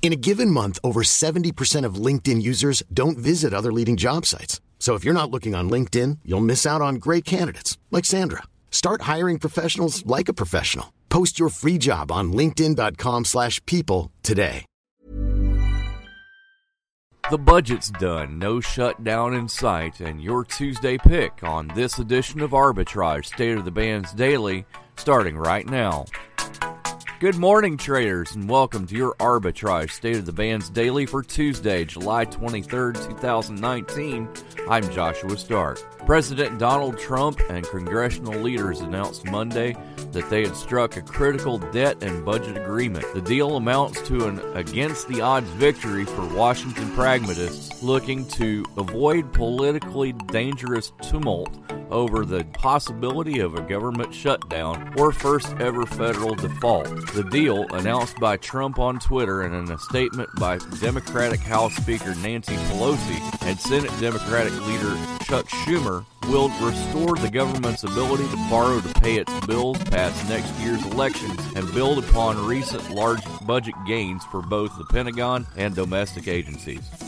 In a given month, over 70% of LinkedIn users don't visit other leading job sites. So if you're not looking on LinkedIn, you'll miss out on great candidates like Sandra. Start hiring professionals like a professional. Post your free job on linkedin.com/people today. The budget's done, no shutdown in sight, and your Tuesday pick on this edition of Arbitrage State of the Bands Daily starting right now. Good morning, traders, and welcome to your Arbitrage State of the Bands Daily for Tuesday, July 23rd, 2019. I'm Joshua Stark. President Donald Trump and congressional leaders announced Monday that they had struck a critical debt and budget agreement. The deal amounts to an against the odds victory for Washington pragmatists looking to avoid politically dangerous tumult over the possibility of a government shutdown or first ever federal default. The deal, announced by Trump on Twitter and in a statement by Democratic House Speaker Nancy Pelosi and Senate Democratic leader Chuck Schumer, will restore the government's ability to borrow to pay its bills past next year's elections and build upon recent large budget gains for both the Pentagon and domestic agencies.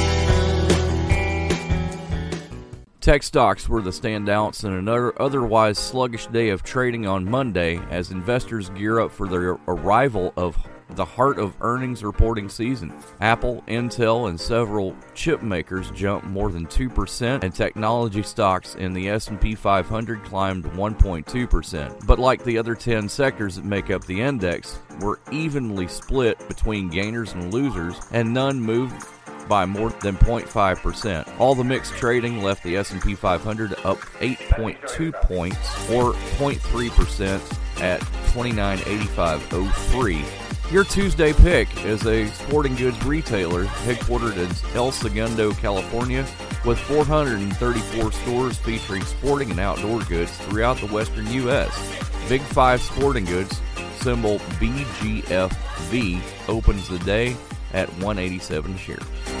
Tech stocks were the standouts in an otherwise sluggish day of trading on Monday as investors gear up for the arrival of the heart of earnings reporting season. Apple, Intel, and several chip makers jumped more than 2%, and technology stocks in the S&P 500 climbed 1.2%. But like the other 10 sectors that make up the index, were evenly split between gainers and losers, and none moved by more than 0.5%. All the mixed trading left the S&P 500 up 8.2 points or 0.3% at 2985.03. Your Tuesday pick is a sporting goods retailer headquartered in El Segundo, California, with 434 stores featuring sporting and outdoor goods throughout the western U.S. Big Five Sporting Goods, symbol BGFV, opens the day at 187 a